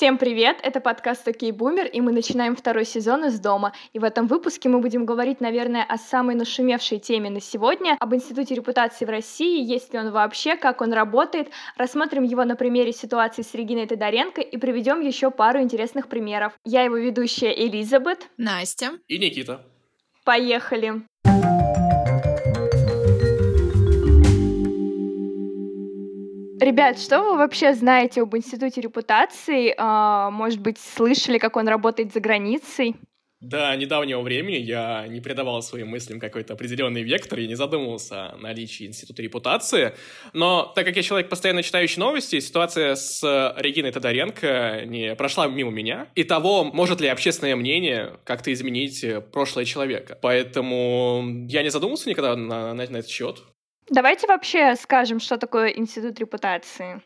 Всем привет! Это подкаст «Окей, Бумер», и мы начинаем второй сезон из дома. И в этом выпуске мы будем говорить, наверное, о самой нашумевшей теме на сегодня, об Институте репутации в России, есть ли он вообще, как он работает. Рассмотрим его на примере ситуации с Региной Тодоренко и приведем еще пару интересных примеров. Я его ведущая Элизабет. Настя. И Никита. Поехали! Ребят, что вы вообще знаете об Институте репутации? А, может быть, слышали, как он работает за границей? До недавнего времени я не придавал своим мыслям какой-то определенный вектор и не задумывался о наличии института репутации. Но так как я человек, постоянно читающий новости, ситуация с Региной Тодоренко не прошла мимо меня. И того, может ли общественное мнение как-то изменить прошлое человека. Поэтому я не задумывался никогда на, на, на этот счет. Давайте вообще скажем, что такое институт репутации.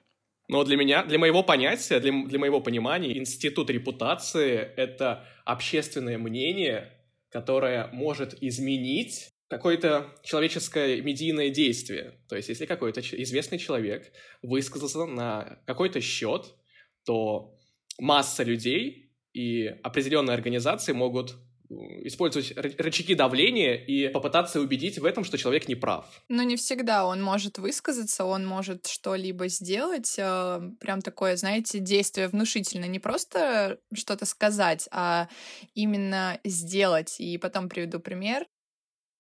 Но для меня, для моего понятия, для, для моего понимания, институт репутации — это общественное мнение, которое может изменить какое-то человеческое медийное действие. То есть, если какой-то известный человек высказался на какой-то счет, то масса людей и определенные организации могут использовать рычаги давления и попытаться убедить в этом, что человек не прав. Но не всегда он может высказаться, он может что-либо сделать, э, прям такое, знаете, действие внушительное, не просто что-то сказать, а именно сделать. И потом приведу пример.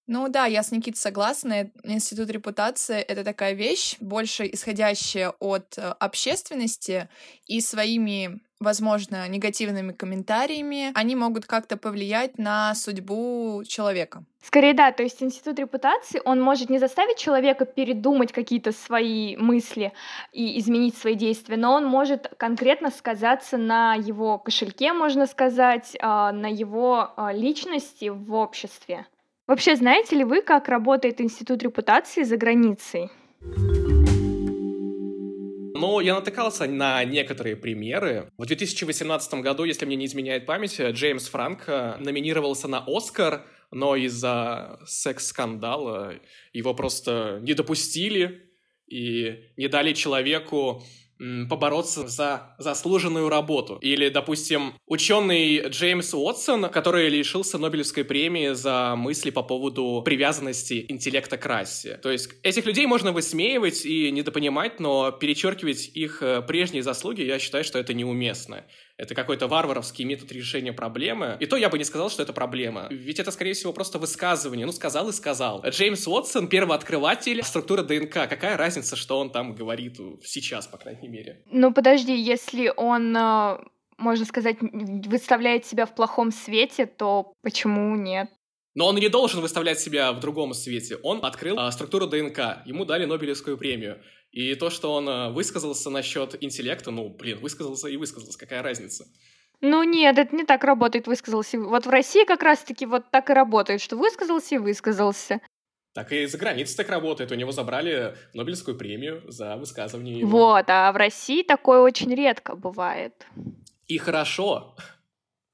Ну да, я с Никитой согласна. Институт репутации — это такая вещь, больше исходящая от э, общественности и своими возможно, негативными комментариями, они могут как-то повлиять на судьбу человека. Скорее, да, то есть институт репутации, он может не заставить человека передумать какие-то свои мысли и изменить свои действия, но он может конкретно сказаться на его кошельке, можно сказать, а, на его а, личности в обществе. Вообще, знаете ли вы, как работает институт репутации за границей? Но я натыкался на некоторые примеры. В 2018 году, если мне не изменяет память, Джеймс Франко номинировался на «Оскар», но из-за секс-скандала его просто не допустили и не дали человеку побороться за заслуженную работу. Или, допустим, ученый Джеймс Уотсон, который лишился Нобелевской премии за мысли по поводу привязанности интеллекта к расе. То есть этих людей можно высмеивать и недопонимать, но перечеркивать их э, прежние заслуги, я считаю, что это неуместно это какой-то варваровский метод решения проблемы. И то я бы не сказал, что это проблема. Ведь это, скорее всего, просто высказывание. Ну, сказал и сказал. Джеймс Уотсон — первооткрыватель структуры ДНК. Какая разница, что он там говорит сейчас, по крайней мере? Ну, подожди, если он э, можно сказать, выставляет себя в плохом свете, то почему нет? Но он не должен выставлять себя в другом свете. Он открыл а, структуру ДНК. Ему дали Нобелевскую премию. И то, что он а, высказался насчет интеллекта, ну, блин, высказался и высказался, какая разница? Ну нет, это не так работает, высказался. Вот в России как раз-таки вот так и работает, что высказался и высказался. Так и за границей так работает. У него забрали Нобелевскую премию за высказывание его. Вот, а в России такое очень редко бывает. И хорошо.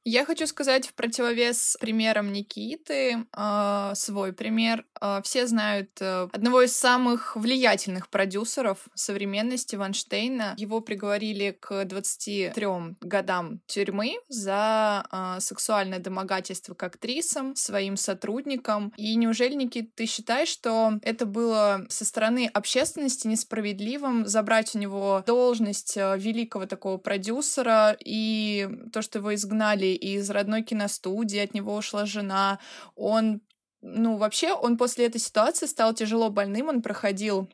Я хочу сказать в противовес примерам Никиты э, свой пример. Э, все знают э, одного из самых влиятельных продюсеров современности Ванштейна. Его приговорили к 23 годам тюрьмы за э, сексуальное домогательство к актрисам, своим сотрудникам. И неужели, Никит, ты считаешь, что это было со стороны общественности несправедливым забрать у него должность великого такого продюсера и то, что его изгнали из родной киностудии, от него ушла жена. Он, ну, вообще, он после этой ситуации стал тяжело больным, он проходил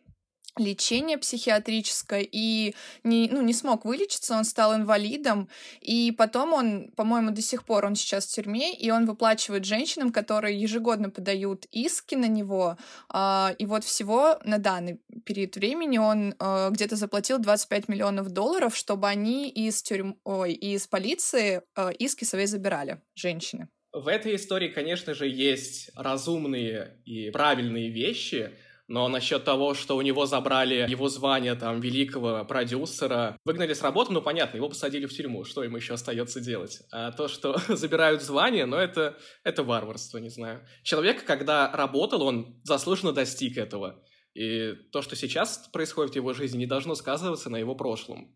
лечение психиатрическое и не, ну, не смог вылечиться, он стал инвалидом, и потом он, по-моему, до сих пор, он сейчас в тюрьме, и он выплачивает женщинам, которые ежегодно подают иски на него, э, и вот всего на данный период времени он э, где-то заплатил 25 миллионов долларов, чтобы они из тюрьмы, ой, из полиции э, иски свои забирали, женщины. В этой истории, конечно же, есть разумные и правильные вещи, но насчет того, что у него забрали его звание там великого продюсера, выгнали с работы, ну понятно, его посадили в тюрьму, что ему еще остается делать? А то, что забирают звание, ну это, это варварство, не знаю. Человек, когда работал, он заслуженно достиг этого. И то, что сейчас происходит в его жизни, не должно сказываться на его прошлом.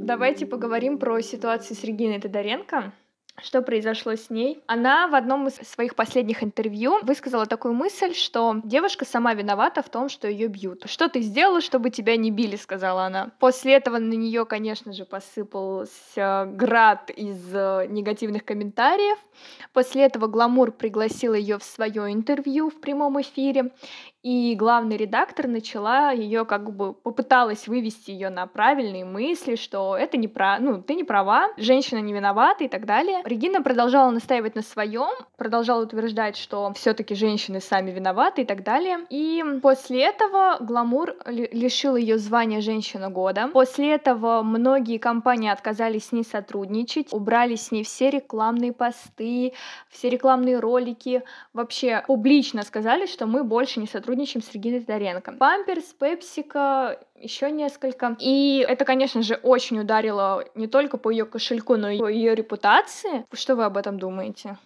Давайте поговорим про ситуацию с Региной Тодоренко что произошло с ней. Она в одном из своих последних интервью высказала такую мысль, что девушка сама виновата в том, что ее бьют. Что ты сделала, чтобы тебя не били, сказала она. После этого на нее, конечно же, посыпался град из э, негативных комментариев. После этого Гламур пригласил ее в свое интервью в прямом эфире и главный редактор начала ее как бы попыталась вывести ее на правильные мысли, что это не про, ну ты не права, женщина не виновата и так далее. Регина продолжала настаивать на своем, продолжала утверждать, что все-таки женщины сами виноваты и так далее. И после этого Гламур лишил ее звания женщина года. После этого многие компании отказались с ней сотрудничать, убрали с ней все рекламные посты, все рекламные ролики, вообще публично сказали, что мы больше не сотрудничаем сотрудничаем с Региной Тодоренко. Памперс, Пепсика, еще несколько. И это, конечно же, очень ударило не только по ее кошельку, но и по ее репутации. Что вы об этом думаете?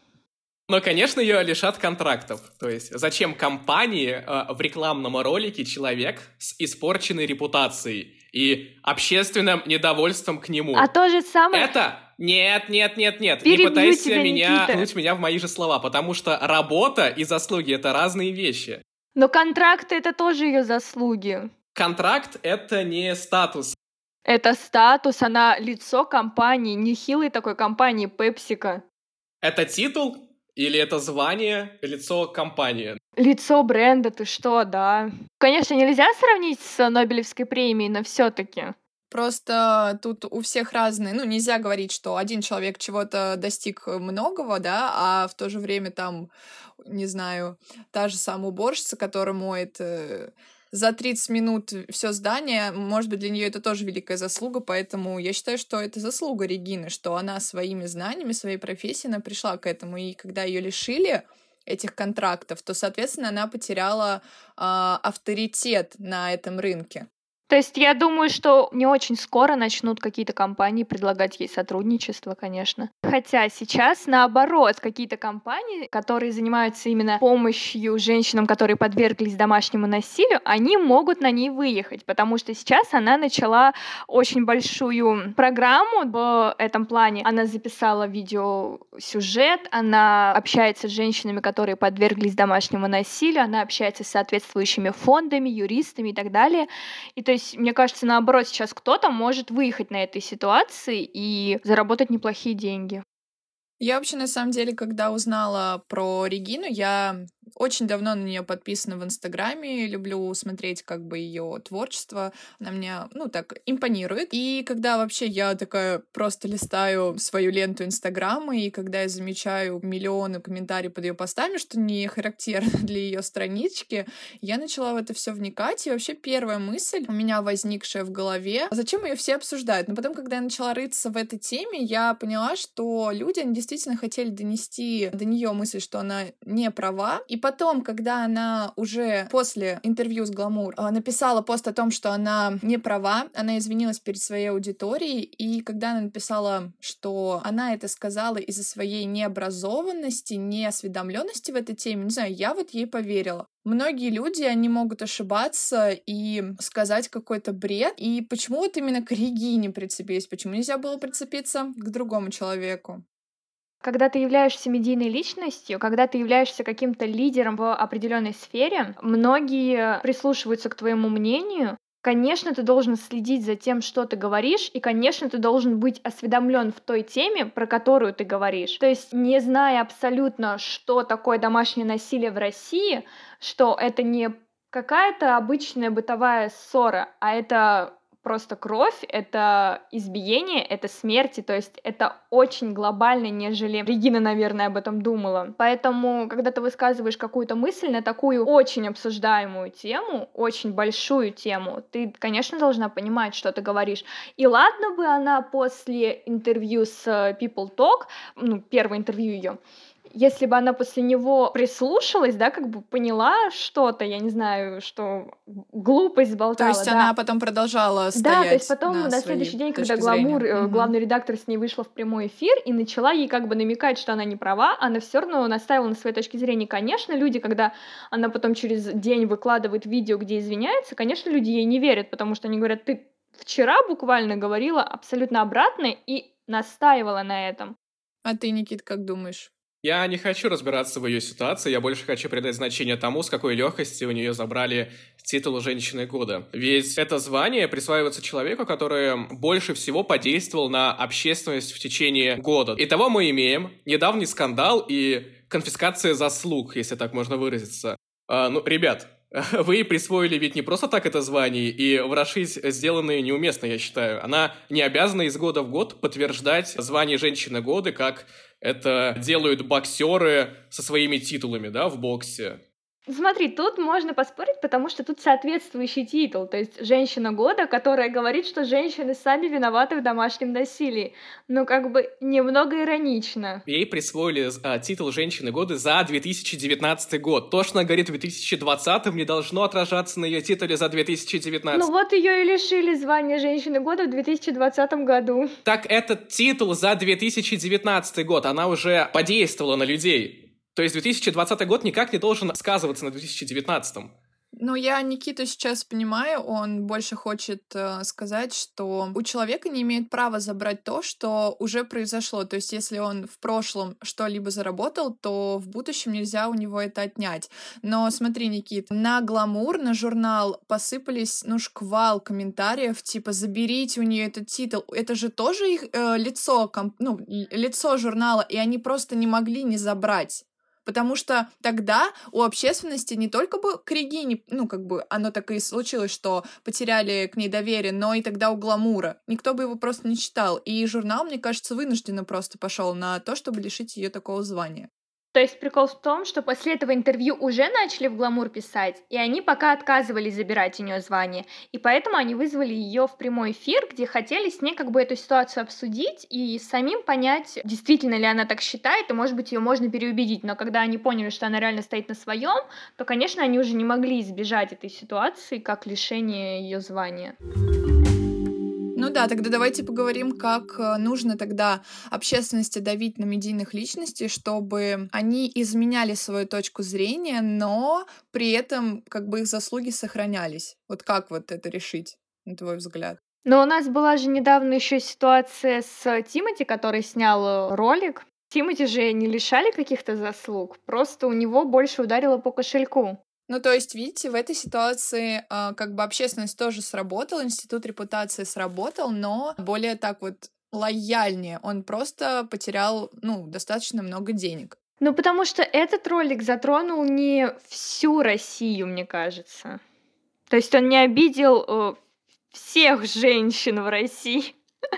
Но, конечно, ее лишат контрактов. То есть, зачем компании э, в рекламном ролике человек с испорченной репутацией и общественным недовольством к нему? А то же самое... Это нет, нет, нет, нет. Перебью не пытайся тебя, меня пнуть меня в мои же слова, потому что работа и заслуги это разные вещи. Но контракты — это тоже ее заслуги. Контракт — это не статус. Это статус, она лицо компании, нехилой такой компании Пепсика. Это титул или это звание, лицо компании? Лицо бренда, ты что, да. Конечно, нельзя сравнить с Нобелевской премией, но все таки Просто тут у всех разные, ну, нельзя говорить, что один человек чего-то достиг многого, да, а в то же время там, не знаю, та же самая уборщица, которая моет э, за 30 минут все здание, может быть, для нее это тоже великая заслуга, поэтому я считаю, что это заслуга Регины, что она своими знаниями, своей профессией, она пришла к этому, и когда ее лишили этих контрактов, то, соответственно, она потеряла э, авторитет на этом рынке. То есть я думаю, что не очень скоро начнут какие-то компании предлагать ей сотрудничество, конечно. Хотя сейчас, наоборот, какие-то компании, которые занимаются именно помощью женщинам, которые подверглись домашнему насилию, они могут на ней выехать, потому что сейчас она начала очень большую программу в этом плане. Она записала видеосюжет, она общается с женщинами, которые подверглись домашнему насилию, она общается с соответствующими фондами, юристами и так далее. И то есть есть, мне кажется, наоборот, сейчас кто-то может выехать на этой ситуации и заработать неплохие деньги. Я вообще, на самом деле, когда узнала про Регину, я очень давно на нее подписана в Инстаграме, люблю смотреть как бы ее творчество, она мне, ну, так, импонирует. И когда вообще я такая просто листаю свою ленту Инстаграма, и когда я замечаю миллионы комментариев под ее постами, что не характерно для ее странички, я начала в это все вникать, и вообще первая мысль у меня возникшая в голове, а зачем ее все обсуждают? Но потом, когда я начала рыться в этой теме, я поняла, что люди, они действительно хотели донести до нее мысль, что она не права, и потом, когда она уже после интервью с Гламур а, написала пост о том, что она не права, она извинилась перед своей аудиторией, и когда она написала, что она это сказала из-за своей необразованности, неосведомленности в этой теме, не знаю, я вот ей поверила. Многие люди, они могут ошибаться и сказать какой-то бред. И почему вот именно к Регине прицепились? Почему нельзя было прицепиться к другому человеку? Когда ты являешься медийной личностью, когда ты являешься каким-то лидером в определенной сфере, многие прислушиваются к твоему мнению. Конечно, ты должен следить за тем, что ты говоришь, и, конечно, ты должен быть осведомлен в той теме, про которую ты говоришь. То есть, не зная абсолютно, что такое домашнее насилие в России, что это не какая-то обычная бытовая ссора, а это просто кровь, это избиение, это смерти, то есть это очень глобально, нежели Регина, наверное, об этом думала. Поэтому, когда ты высказываешь какую-то мысль на такую очень обсуждаемую тему, очень большую тему, ты, конечно, должна понимать, что ты говоришь. И ладно бы она после интервью с People Talk, ну, первое интервью ее, если бы она после него прислушалась, да, как бы поняла что-то, я не знаю, что глупость болтала. То есть да. она потом продолжала стоять Да, то есть потом на, на следующий день, когда Гламур, угу. главный редактор с ней вышла в прямой эфир и начала ей как бы намекать, что она не права, она все равно настаивала на своей точке зрения. Конечно, люди, когда она потом через день выкладывает видео, где извиняется, конечно, люди ей не верят, потому что они говорят, ты вчера буквально говорила абсолютно обратное и настаивала на этом. А ты, Никит, как думаешь? Я не хочу разбираться в ее ситуации, я больше хочу придать значение тому, с какой легкостью у нее забрали титул «Женщины года». Ведь это звание присваивается человеку, который больше всего подействовал на общественность в течение года. Итого мы имеем недавний скандал и конфискация заслуг, если так можно выразиться. А, ну, ребят, вы присвоили ведь не просто так это звание, и ворошить сделанное неуместно, я считаю. Она не обязана из года в год подтверждать звание женщины года, как это делают боксеры со своими титулами, да, в боксе. Смотри, тут можно поспорить, потому что тут соответствующий титул, то есть «Женщина года», которая говорит, что женщины сами виноваты в домашнем насилии. Ну, как бы немного иронично. Ей присвоили а, титул «Женщины года» за 2019 год. То, что она говорит в 2020 не должно отражаться на ее титуле за 2019. Ну вот ее и лишили звания «Женщины года» в 2020 году. Так этот титул за 2019 год, она уже подействовала на людей. То есть 2020 год никак не должен сказываться на 2019. Ну, я Никиту сейчас понимаю, он больше хочет э, сказать, что у человека не имеет права забрать то, что уже произошло. То есть, если он в прошлом что-либо заработал, то в будущем нельзя у него это отнять. Но смотри, Никит, на гламур, на журнал посыпались, ну, шквал комментариев, типа, заберите у нее этот титул. Это же тоже их э, лицо, комп... ну, лицо журнала, и они просто не могли не забрать. Потому что тогда у общественности не только бы к Регине, ну, как бы оно так и случилось, что потеряли к ней доверие, но и тогда у Гламура. Никто бы его просто не читал. И журнал, мне кажется, вынужденно просто пошел на то, чтобы лишить ее такого звания. То есть прикол в том, что после этого интервью уже начали в гламур писать, и они пока отказывались забирать у нее звание. И поэтому они вызвали ее в прямой эфир, где хотели с ней как бы эту ситуацию обсудить и самим понять, действительно ли она так считает, и может быть ее можно переубедить. Но когда они поняли, что она реально стоит на своем, то, конечно, они уже не могли избежать этой ситуации, как лишение ее звания. Ну да, тогда давайте поговорим, как э, нужно тогда общественности давить на медийных личностей, чтобы они изменяли свою точку зрения, но при этом как бы их заслуги сохранялись. Вот как вот это решить, на твой взгляд? Но у нас была же недавно еще ситуация с Тимати, который снял э, ролик. Тимати же не лишали каких-то заслуг, просто у него больше ударило по кошельку. Ну, то есть, видите, в этой ситуации э, как бы общественность тоже сработала, институт репутации сработал, но более так вот лояльнее. Он просто потерял, ну, достаточно много денег. Ну, потому что этот ролик затронул не всю Россию, мне кажется. То есть он не обидел э, всех женщин в России.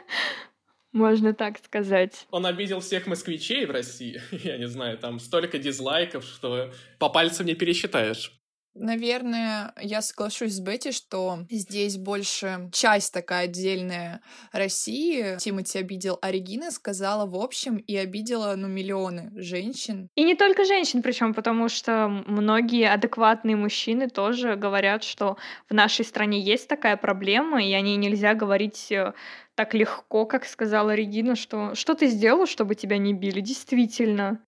Можно так сказать. Он обидел всех москвичей в России. Я не знаю, там столько дизлайков, что по пальцам не пересчитаешь. Наверное, я соглашусь с Бетти, что здесь больше часть такая отдельная России. Тимати обидел, а Регина сказала в общем и обидела, ну, миллионы женщин. И не только женщин, причем потому что многие адекватные мужчины тоже говорят, что в нашей стране есть такая проблема, и о ней нельзя говорить э, так легко, как сказала Регина, что что ты сделал, чтобы тебя не били, действительно.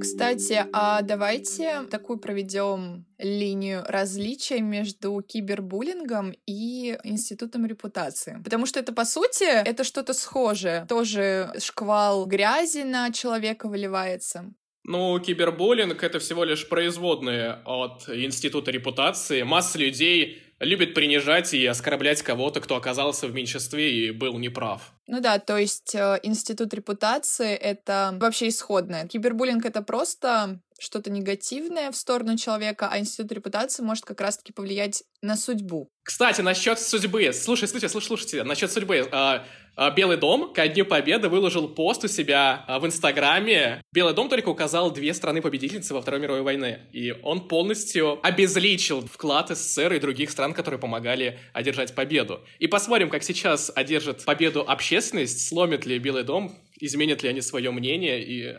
Кстати, а давайте такую проведем линию различия между кибербуллингом и институтом репутации. Потому что это, по сути, это что-то схожее. Тоже шквал грязи на человека выливается. Ну, кибербуллинг — это всего лишь производные от института репутации. Масса людей любит принижать и оскорблять кого-то, кто оказался в меньшинстве и был неправ. Ну да, то есть э, институт репутации — это вообще исходное. Кибербуллинг — это просто что-то негативное в сторону человека, а институт репутации может как раз-таки повлиять на судьбу. Кстати, насчет судьбы. Слушай, слушайте, слушайте, слушайте. Насчет судьбы. А, а, Белый дом ко Дню Победы выложил пост у себя а, в Инстаграме. Белый дом только указал две страны-победительницы во Второй мировой войне. И он полностью обезличил вклад СССР и других стран, которые помогали одержать победу. И посмотрим, как сейчас одержит победу общественность, сломит ли Белый дом, изменят ли они свое мнение и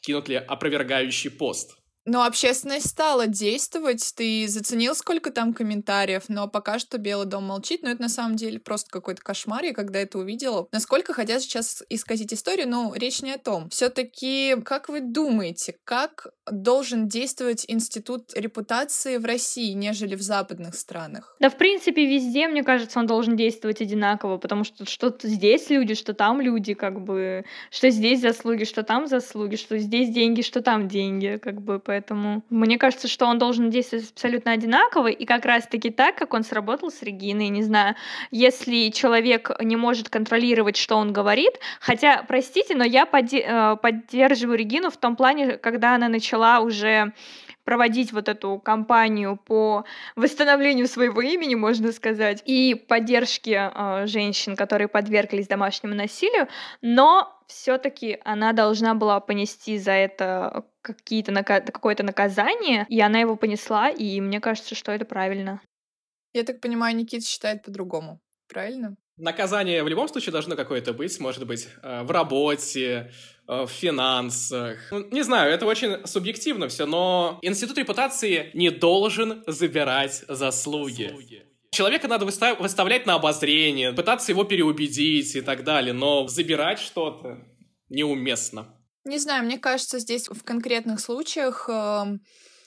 кинут ли опровергающий пост. Но общественность стала действовать. Ты заценил, сколько там комментариев, но пока что Белый дом молчит. Но это на самом деле просто какой-то кошмар. Я когда это увидела, насколько хотят сейчас исказить историю, но речь не о том. Все-таки, как вы думаете, как должен действовать институт репутации в России, нежели в западных странах? Да, в принципе, везде, мне кажется, он должен действовать одинаково, потому что что-то здесь люди, что там люди, как бы, что здесь заслуги, что там заслуги, что здесь деньги, что там деньги, как бы, поэтому мне кажется, что он должен действовать абсолютно одинаково, и как раз-таки так, как он сработал с Региной, не знаю, если человек не может контролировать, что он говорит, хотя, простите, но я э, поддерживаю Регину в том плане, когда она начала уже проводить вот эту кампанию по восстановлению своего имени, можно сказать, и поддержке э, женщин, которые подверглись домашнему насилию, но все-таки она должна была понести за это какие-то нака- какое-то наказание, и она его понесла, и мне кажется, что это правильно. Я так понимаю, Никита считает по-другому, правильно? Наказание в любом случае должно какое-то быть, может быть, э, в работе, э, в финансах. Ну, не знаю, это очень субъективно все, но институт репутации не должен забирать заслуги. Человека надо выставлять на обозрение, пытаться его переубедить и так далее, но забирать что-то неуместно. Не знаю, мне кажется, здесь в конкретных случаях э,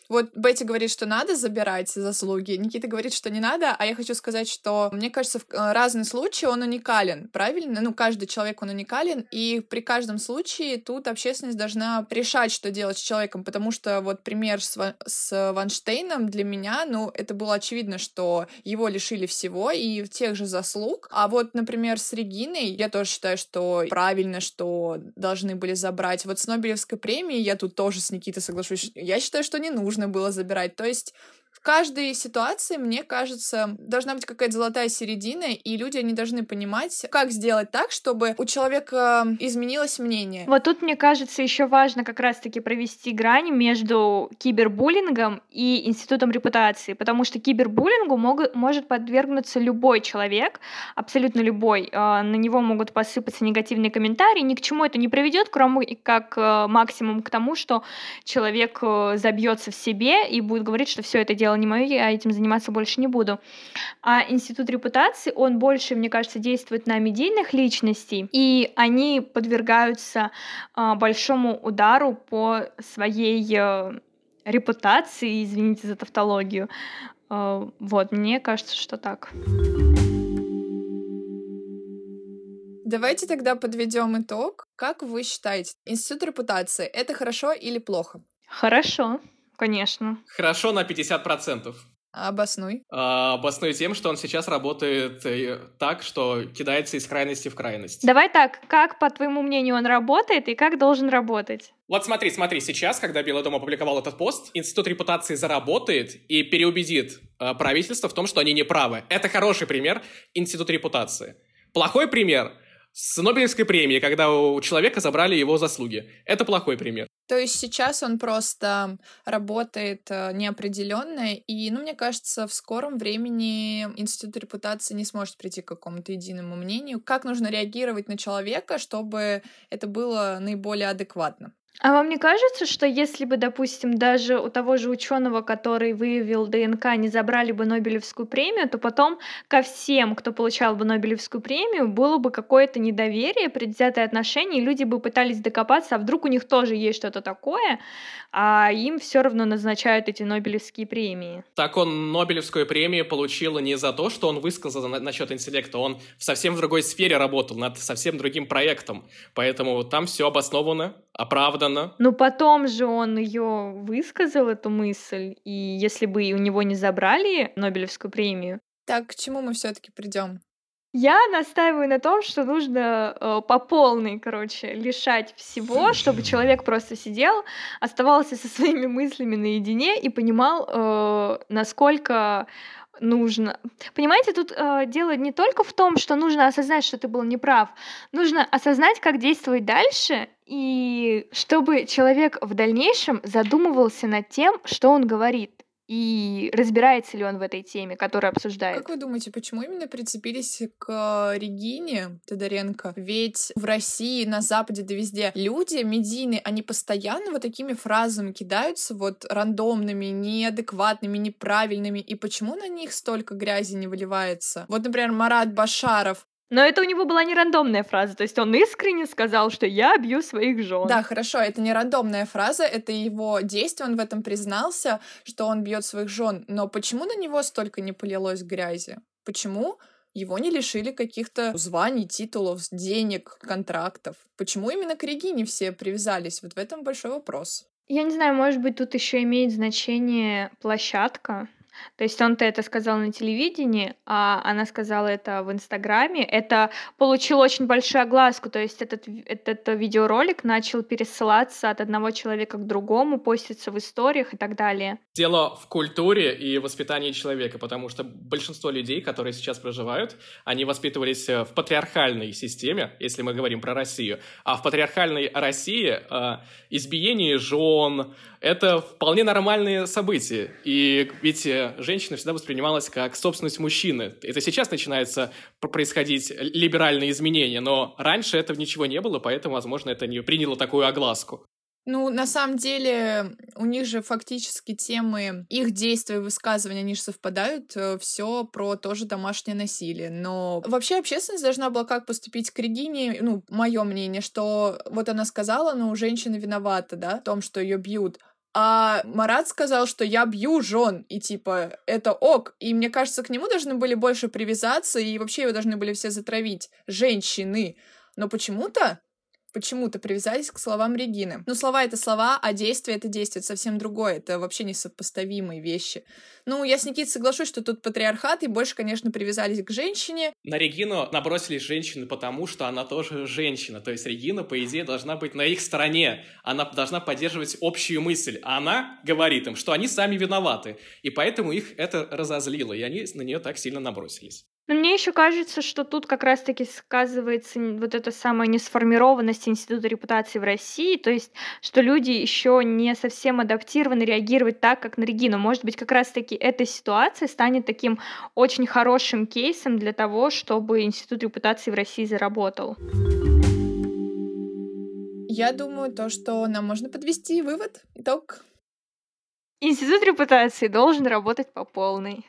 вот Бетти говорит, что надо забирать заслуги, Никита говорит, что не надо, а я хочу сказать, что, мне кажется, в э, разные случаи он уникален, правильно? Ну, каждый человек, он уникален, и при каждом случае тут общественность должна решать, что делать с человеком, потому что вот пример с, с Ванштейном для меня, ну, это было очевидно, что его лишили всего и тех же заслуг, а вот, например, с Региной, я тоже считаю, что правильно, что должны были забрать. Вот с Нобелевской премией я тут тоже с Никитой соглашусь. Я считаю, что не нужно нужно было забирать. То есть каждой ситуации, мне кажется, должна быть какая-то золотая середина, и люди, они должны понимать, как сделать так, чтобы у человека изменилось мнение. Вот тут, мне кажется, еще важно как раз-таки провести грань между кибербуллингом и институтом репутации, потому что кибербуллингу мог, может подвергнуться любой человек, абсолютно любой. А, на него могут посыпаться негативные комментарии, ни к чему это не приведет, кроме как э, максимум к тому, что человек э, забьется в себе и будет говорить, что все это дело дело не мое, я этим заниматься больше не буду. А институт репутации, он больше, мне кажется, действует на медийных личностей, и они подвергаются а, большому удару по своей а, репутации, извините за тавтологию. А, вот, мне кажется, что так. Давайте тогда подведем итог. Как вы считаете, институт репутации это хорошо или плохо? Хорошо. Конечно. Хорошо на 50%. А обоснуй. А, обоснуй тем, что он сейчас работает э, так, что кидается из крайности в крайность. Давай так, как, по твоему мнению, он работает и как должен работать? Вот смотри, смотри, сейчас, когда Белый дом опубликовал этот пост, Институт репутации заработает и переубедит э, правительство в том, что они не правы. Это хороший пример Института репутации. Плохой пример с Нобелевской премией, когда у человека забрали его заслуги. Это плохой пример. То есть сейчас он просто работает э, неопределенно, и, ну, мне кажется, в скором времени институт репутации не сможет прийти к какому-то единому мнению, как нужно реагировать на человека, чтобы это было наиболее адекватно. А вам не кажется, что если бы, допустим, даже у того же ученого, который выявил ДНК, не забрали бы Нобелевскую премию, то потом ко всем, кто получал бы Нобелевскую премию, было бы какое-то недоверие, предвзятое отношение, и люди бы пытались докопаться, а вдруг у них тоже есть что-то такое, а им все равно назначают эти Нобелевские премии. Так он Нобелевскую премию получил не за то, что он высказал на- насчет интеллекта, он в совсем другой сфере работал, над совсем другим проектом, поэтому там все обосновано, оправдано. Ну потом же он ее высказал, эту мысль, и если бы у него не забрали Нобелевскую премию. Так, к чему мы все-таки придем? Я настаиваю на том, что нужно э, по полной, короче, лишать всего, чтобы человек просто сидел, оставался со своими мыслями наедине и понимал, э, насколько нужно. Понимаете, тут э, дело не только в том, что нужно осознать, что ты был неправ, нужно осознать, как действовать дальше, и чтобы человек в дальнейшем задумывался над тем, что он говорит. и разбирается ли он в этой теме, которую обсуждает. Как вы думаете, почему именно прицепились к Регине Тодоренко? Ведь в России, на Западе, да везде люди медийные, они постоянно вот такими фразами кидаются, вот рандомными, неадекватными, неправильными. И почему на них столько грязи не выливается? Вот, например, Марат Башаров, но это у него была не рандомная фраза, то есть он искренне сказал, что я бью своих жен. Да, хорошо, это не рандомная фраза, это его действие, он в этом признался, что он бьет своих жен. Но почему на него столько не полилось грязи? Почему его не лишили каких-то званий, титулов, денег, контрактов? Почему именно к Регине все привязались? Вот в этом большой вопрос. Я не знаю, может быть, тут еще имеет значение площадка, то есть он-то это сказал на телевидении, а она сказала это в Инстаграме. Это получило очень большую огласку, то есть этот, этот видеоролик начал пересылаться от одного человека к другому, поститься в историях и так далее. Дело в культуре и воспитании человека, потому что большинство людей, которые сейчас проживают, они воспитывались э, в патриархальной системе, если мы говорим про Россию. А в патриархальной России э, избиение жен — это вполне нормальные события. И ведь женщина всегда воспринималась как собственность мужчины. Это сейчас начинается происходить либеральные изменения, но раньше этого ничего не было, поэтому, возможно, это не приняло такую огласку. Ну, на самом деле, у них же фактически темы их действия и высказывания, они же совпадают. Э, Все про тоже домашнее насилие. Но вообще общественность должна была как поступить к Регине, ну, мое мнение, что вот она сказала, ну, женщина виновата, да, в том, что ее бьют. А Марат сказал, что я бью жен, и типа, это ок. И мне кажется, к нему должны были больше привязаться, и вообще его должны были все затравить. Женщины. Но почему-то почему-то привязались к словам Регины. Ну, слова — это слова, а действие — это действие. Это совсем другое. Это вообще несопоставимые вещи. Ну, я с Никитой соглашусь, что тут патриархат, и больше, конечно, привязались к женщине. На Регину набросились женщины, потому что она тоже женщина. То есть Регина, по идее, должна быть на их стороне. Она должна поддерживать общую мысль. А она говорит им, что они сами виноваты. И поэтому их это разозлило, и они на нее так сильно набросились. Но мне еще кажется, что тут как раз-таки сказывается вот эта самая несформированность института репутации в России, то есть, что люди еще не совсем адаптированы реагировать так, как на Регину. Может быть, как раз-таки эта ситуация станет таким очень хорошим кейсом для того, чтобы институт репутации в России заработал. Я думаю, то, что нам можно подвести вывод, итог. Институт репутации должен работать по полной.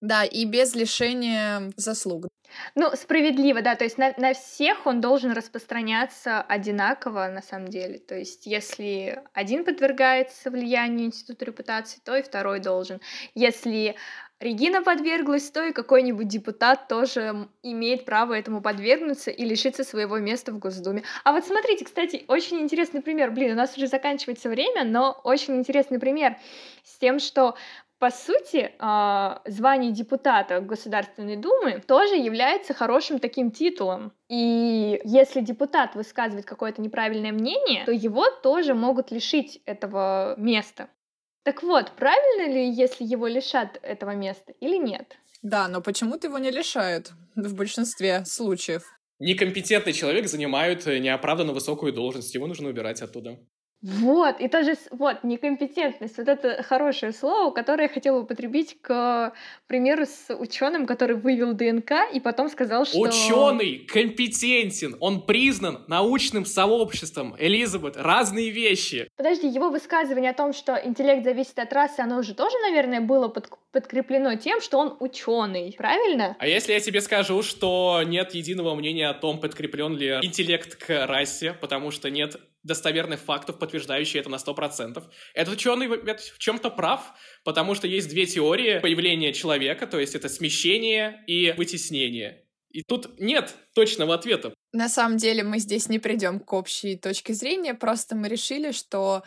Да, и без лишения заслуг. Ну, справедливо, да, то есть на, на всех он должен распространяться одинаково на самом деле. То есть если один подвергается влиянию института репутации, то и второй должен. Если Регина подверглась, то и какой-нибудь депутат тоже имеет право этому подвергнуться и лишиться своего места в Госдуме. А вот смотрите, кстати, очень интересный пример. Блин, у нас уже заканчивается время, но очень интересный пример с тем, что по сути, а, звание депутата Государственной Думы тоже является хорошим таким титулом. И если депутат высказывает какое-то неправильное мнение, то его тоже могут лишить этого места. Так вот, правильно ли, если его лишат этого места или нет? Да, но почему-то его не лишают в большинстве случаев. Некомпетентный человек занимает неоправданно высокую должность, его нужно убирать оттуда. Вот, и тоже, вот, некомпетентность, вот это хорошее слово, которое я хотела употребить к примеру с ученым, который вывел ДНК и потом сказал, что... Ученый компетентен, он признан научным сообществом, Элизабет, разные вещи. Подожди, его высказывание о том, что интеллект зависит от расы, оно уже тоже, наверное, было под, подкреплено тем, что он ученый, правильно? А если я тебе скажу, что нет единого мнения о том, подкреплен ли интеллект к расе, потому что нет достоверных фактов, подтверждающих это на 100%. Этот ученый в чем-то прав, потому что есть две теории появления человека, то есть это смещение и вытеснение. И тут нет точного ответа. На самом деле мы здесь не придем к общей точке зрения, просто мы решили, что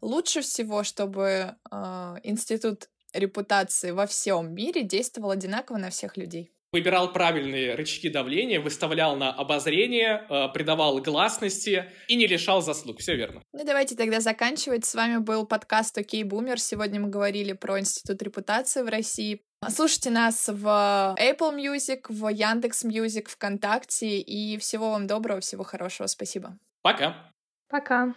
лучше всего, чтобы э, институт репутации во всем мире действовал одинаково на всех людей выбирал правильные рычаги давления, выставлял на обозрение, э, придавал гласности и не лишал заслуг. Все верно. Ну давайте тогда заканчивать. С вами был подкаст «Окей, бумер». Сегодня мы говорили про Институт репутации в России. Слушайте нас в Apple Music, в Яндекс Music, ВКонтакте. И всего вам доброго, всего хорошего. Спасибо. Пока. Пока.